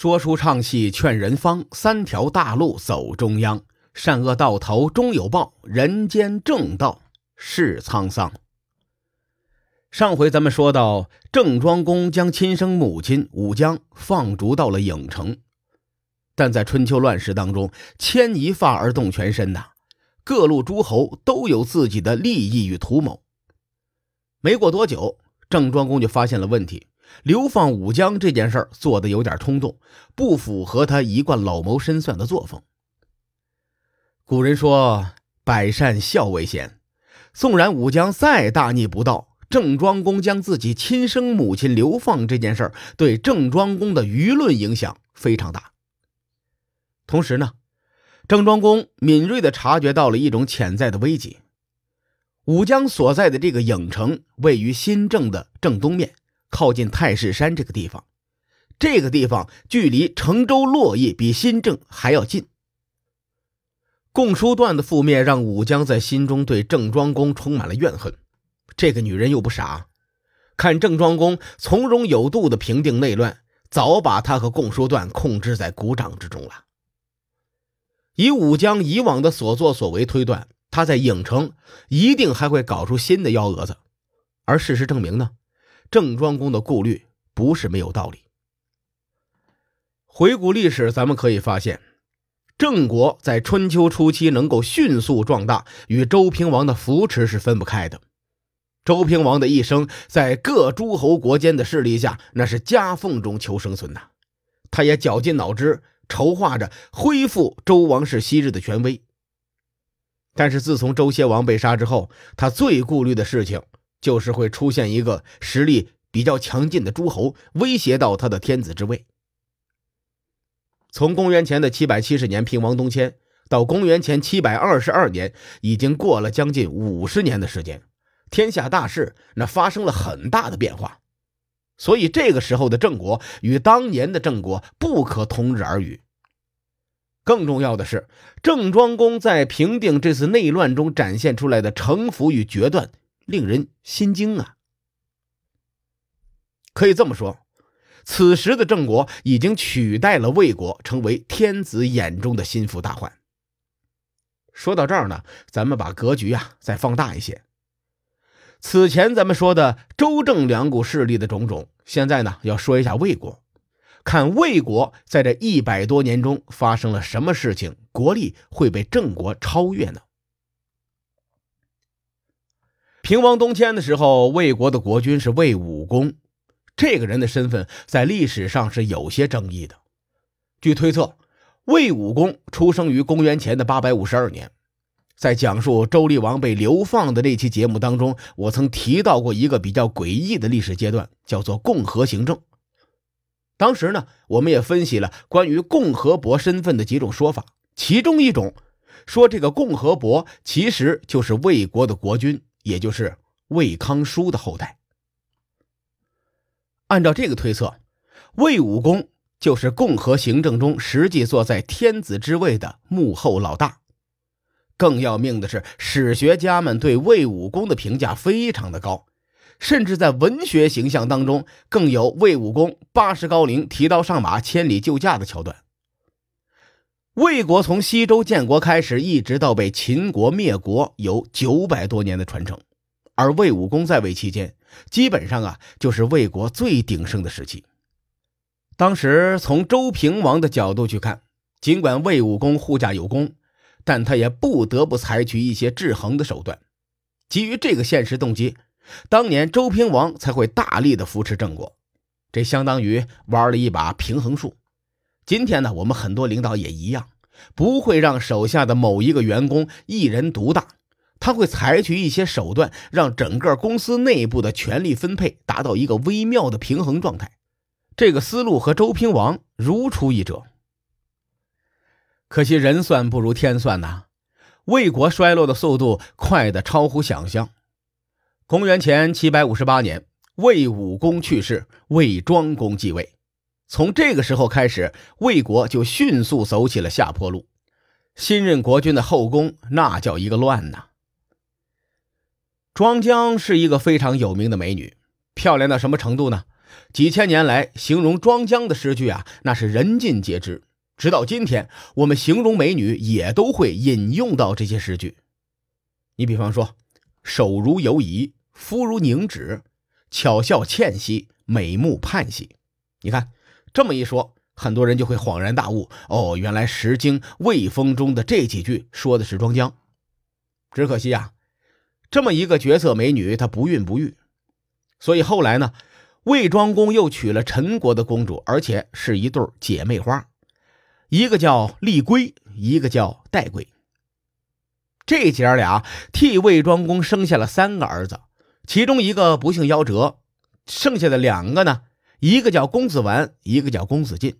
说书唱戏劝人方，三条大路走中央。善恶到头终有报，人间正道是沧桑。上回咱们说到，郑庄公将亲生母亲武姜放逐到了郢城，但在春秋乱世当中，牵一发而动全身呐，各路诸侯都有自己的利益与图谋。没过多久，郑庄公就发现了问题。流放武姜这件事儿做的有点冲动，不符合他一贯老谋深算的作风。古人说：“百善孝为先。”纵然武姜再大逆不道，郑庄公将自己亲生母亲流放这件事儿，对郑庄公的舆论影响非常大。同时呢，郑庄公敏锐地察觉到了一种潜在的危机：武姜所在的这个郢城位于新郑的正东面。靠近太室山这个地方，这个地方距离成州洛邑比新郑还要近。共叔段的覆灭让武姜在心中对郑庄公充满了怨恨。这个女人又不傻，看郑庄公从容有度的平定内乱，早把他和共叔段控制在股掌之中了。以武姜以往的所作所为推断，他在郢城一定还会搞出新的幺蛾子。而事实证明呢？郑庄公的顾虑不是没有道理。回顾历史，咱们可以发现，郑国在春秋初期能够迅速壮大，与周平王的扶持是分不开的。周平王的一生，在各诸侯国间的势力下，那是夹缝中求生存呐。他也绞尽脑汁筹划着恢复周王室昔日的权威。但是自从周歇王被杀之后，他最顾虑的事情。就是会出现一个实力比较强劲的诸侯，威胁到他的天子之位。从公元前的七百七十年平王东迁到公元前七百二十二年，已经过了将近五十年的时间，天下大事那发生了很大的变化，所以这个时候的郑国与当年的郑国不可同日而语。更重要的是，郑庄公在平定这次内乱中展现出来的城府与决断。令人心惊啊！可以这么说，此时的郑国已经取代了魏国，成为天子眼中的心腹大患。说到这儿呢，咱们把格局啊再放大一些。此前咱们说的周郑两股势力的种种，现在呢要说一下魏国，看魏国在这一百多年中发生了什么事情，国力会被郑国超越呢？平王东迁的时候，魏国的国君是魏武公。这个人的身份在历史上是有些争议的。据推测，魏武公出生于公元前的八百五十二年。在讲述周厉王被流放的那期节目当中，我曾提到过一个比较诡异的历史阶段，叫做共和行政。当时呢，我们也分析了关于共和伯身份的几种说法，其中一种说，这个共和伯其实就是魏国的国君。也就是魏康叔的后代。按照这个推测，魏武公就是共和行政中实际坐在天子之位的幕后老大。更要命的是，史学家们对魏武公的评价非常的高，甚至在文学形象当中更有魏武公八十高龄提刀上马千里救驾的桥段。魏国从西周建国开始，一直到被秦国灭国，有九百多年的传承。而魏武公在位期间，基本上啊，就是魏国最鼎盛的时期。当时从周平王的角度去看，尽管魏武公护驾有功，但他也不得不采取一些制衡的手段。基于这个现实动机，当年周平王才会大力的扶持郑国，这相当于玩了一把平衡术。今天呢，我们很多领导也一样，不会让手下的某一个员工一人独大，他会采取一些手段，让整个公司内部的权力分配达到一个微妙的平衡状态。这个思路和周平王如出一辙。可惜人算不如天算呐，魏国衰落的速度快得超乎想象。公元前七百五十八年，魏武公去世，魏庄公继位。从这个时候开始，魏国就迅速走起了下坡路。新任国君的后宫那叫一个乱呐。庄姜是一个非常有名的美女，漂亮到什么程度呢？几千年来形容庄姜的诗句啊，那是人尽皆知。直到今天，我们形容美女也都会引用到这些诗句。你比方说，手如游移，肤如凝脂，巧笑倩兮，美目盼兮。你看这么一说，很多人就会恍然大悟：哦，原来《诗经·魏风》中的这几句说的是庄姜。只可惜啊，这么一个绝色美女，她不孕不育，所以后来呢，魏庄公又娶了陈国的公主，而且是一对姐妹花。一个叫丽归，一个叫戴归。这姐俩替魏庄公生下了三个儿子，其中一个不幸夭折，剩下的两个呢，一个叫公子完，一个叫公子晋。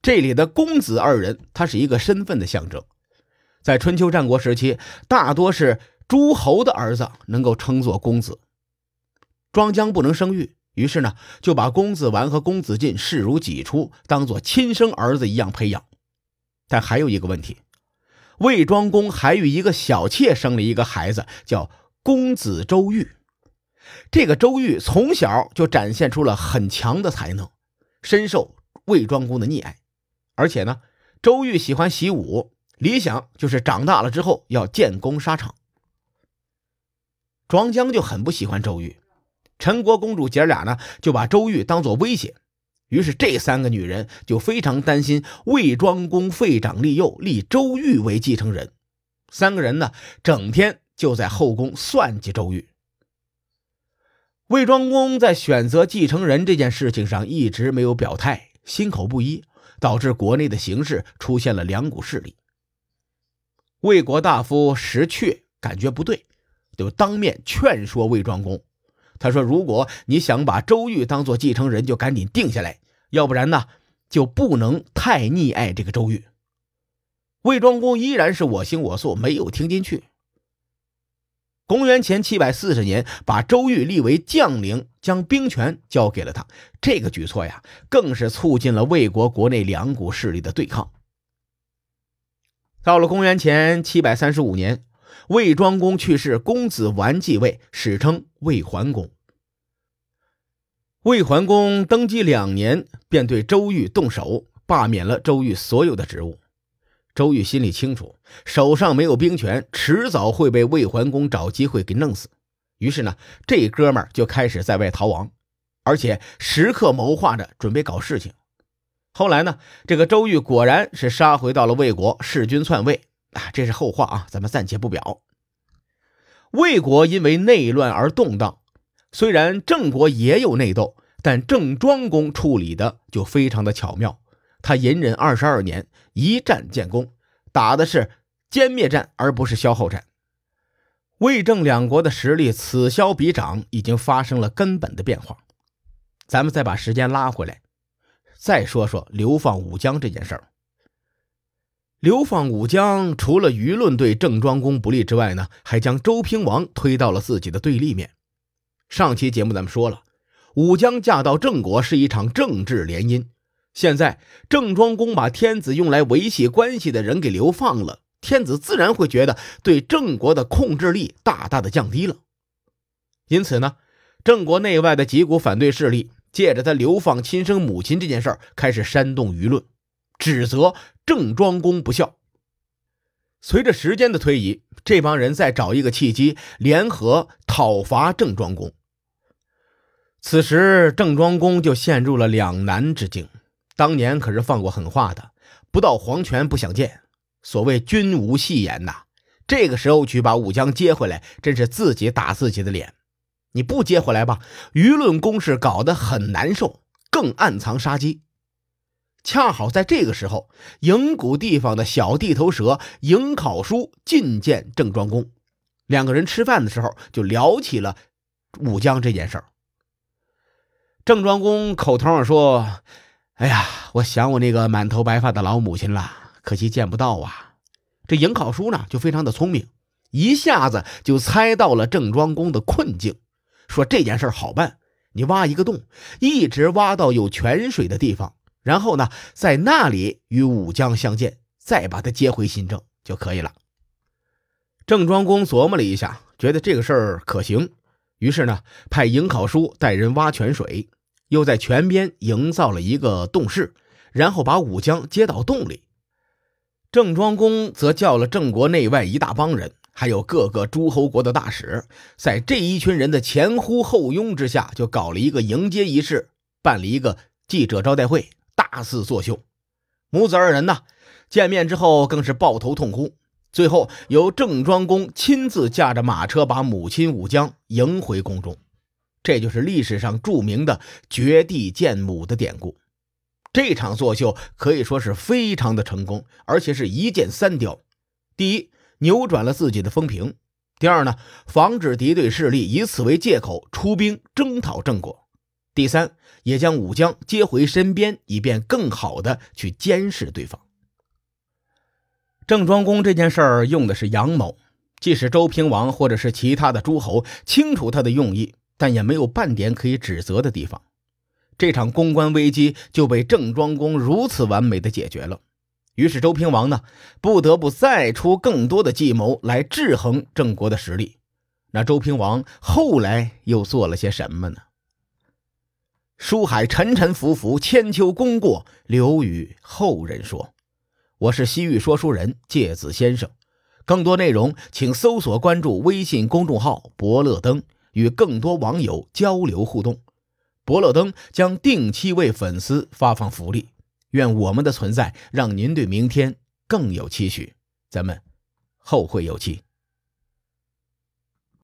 这里的公子二人，他是一个身份的象征，在春秋战国时期，大多是诸侯的儿子能够称作公子。庄姜不能生育。于是呢，就把公子完和公子晋视如己出，当做亲生儿子一样培养。但还有一个问题，魏庄公还与一个小妾生了一个孩子，叫公子周玉。这个周瑜从小就展现出了很强的才能，深受魏庄公的溺爱。而且呢，周瑜喜欢习武，理想就是长大了之后要建功沙场。庄姜就很不喜欢周瑜。陈国公主姐俩呢，就把周瑜当做威胁，于是这三个女人就非常担心魏庄公废长立幼，立周瑜为继承人。三个人呢，整天就在后宫算计周瑜。魏庄公在选择继承人这件事情上一直没有表态，心口不一，导致国内的形势出现了两股势力。魏国大夫石阙感觉不对，就当面劝说魏庄公。他说：“如果你想把周瑜当做继承人，就赶紧定下来，要不然呢，就不能太溺爱这个周瑜。”魏庄公依然是我行我素，没有听进去。公元前七百四十年，把周瑜立为将领，将兵权交给了他。这个举措呀，更是促进了魏国国内两股势力的对抗。到了公元前七百三十五年。魏庄公去世，公子完继位，史称魏桓公。魏桓公登基两年，便对周瑜动手，罢免了周瑜所有的职务。周瑜心里清楚，手上没有兵权，迟早会被魏桓公找机会给弄死。于是呢，这哥们儿就开始在外逃亡，而且时刻谋划着准备搞事情。后来呢，这个周瑜果然是杀回到了魏国，弑君篡位。啊，这是后话啊，咱们暂且不表。魏国因为内乱而动荡，虽然郑国也有内斗，但郑庄公处理的就非常的巧妙。他隐忍二十二年，一战建功，打的是歼灭战，而不是消耗战。魏郑两国的实力此消彼长，已经发生了根本的变化。咱们再把时间拉回来，再说说流放武江这件事儿。流放武江，除了舆论对郑庄公不利之外呢，还将周平王推到了自己的对立面。上期节目咱们说了，武将嫁到郑国是一场政治联姻。现在郑庄公把天子用来维系关系的人给流放了，天子自然会觉得对郑国的控制力大大的降低了。因此呢，郑国内外的几股反对势力借着他流放亲生母亲这件事儿，开始煽动舆论。指责郑庄公不孝。随着时间的推移，这帮人再找一个契机联合讨伐郑庄公。此时，郑庄公就陷入了两难之境。当年可是放过狠话的，不到黄泉不想见。所谓君无戏言呐，这个时候去把武将接回来，真是自己打自己的脸。你不接回来吧，舆论攻势搞得很难受，更暗藏杀机。恰好在这个时候，营谷地方的小地头蛇营考叔觐见郑庄公，两个人吃饭的时候就聊起了武将这件事儿。郑庄公口头上说：“哎呀，我想我那个满头白发的老母亲了，可惜见不到啊。”这营考叔呢就非常的聪明，一下子就猜到了郑庄公的困境，说这件事好办，你挖一个洞，一直挖到有泉水的地方。然后呢，在那里与武将相见，再把他接回新郑就可以了。郑庄公琢磨了一下，觉得这个事儿可行，于是呢，派颍考叔带人挖泉水，又在泉边营造了一个洞室，然后把武将接到洞里。郑庄公则叫了郑国内外一大帮人，还有各个诸侯国的大使，在这一群人的前呼后拥之下，就搞了一个迎接仪式，办了一个记者招待会，大肆作秀。母子二人呢，见面之后更是抱头痛哭。最后由郑庄公亲自驾着马车把母亲武姜迎回宫中，这就是历史上著名的绝地见母的典故。这场作秀可以说是非常的成功，而且是一箭三雕：第一，扭转了自己的风评；第二呢，防止敌对势力以此为借口出兵征讨郑国；第三，也将武姜接回身边，以便更好的去监视对方。郑庄公这件事儿用的是阳谋，即使周平王或者是其他的诸侯清楚他的用意，但也没有半点可以指责的地方。这场公关危机就被郑庄公如此完美的解决了。于是周平王呢，不得不再出更多的计谋来制衡郑国的实力。那周平王后来又做了些什么呢？书海沉沉浮浮，千秋功过留与后人说。我是西域说书人介子先生，更多内容请搜索关注微信公众号“伯乐灯”，与更多网友交流互动。伯乐灯将定期为粉丝发放福利，愿我们的存在让您对明天更有期许。咱们后会有期。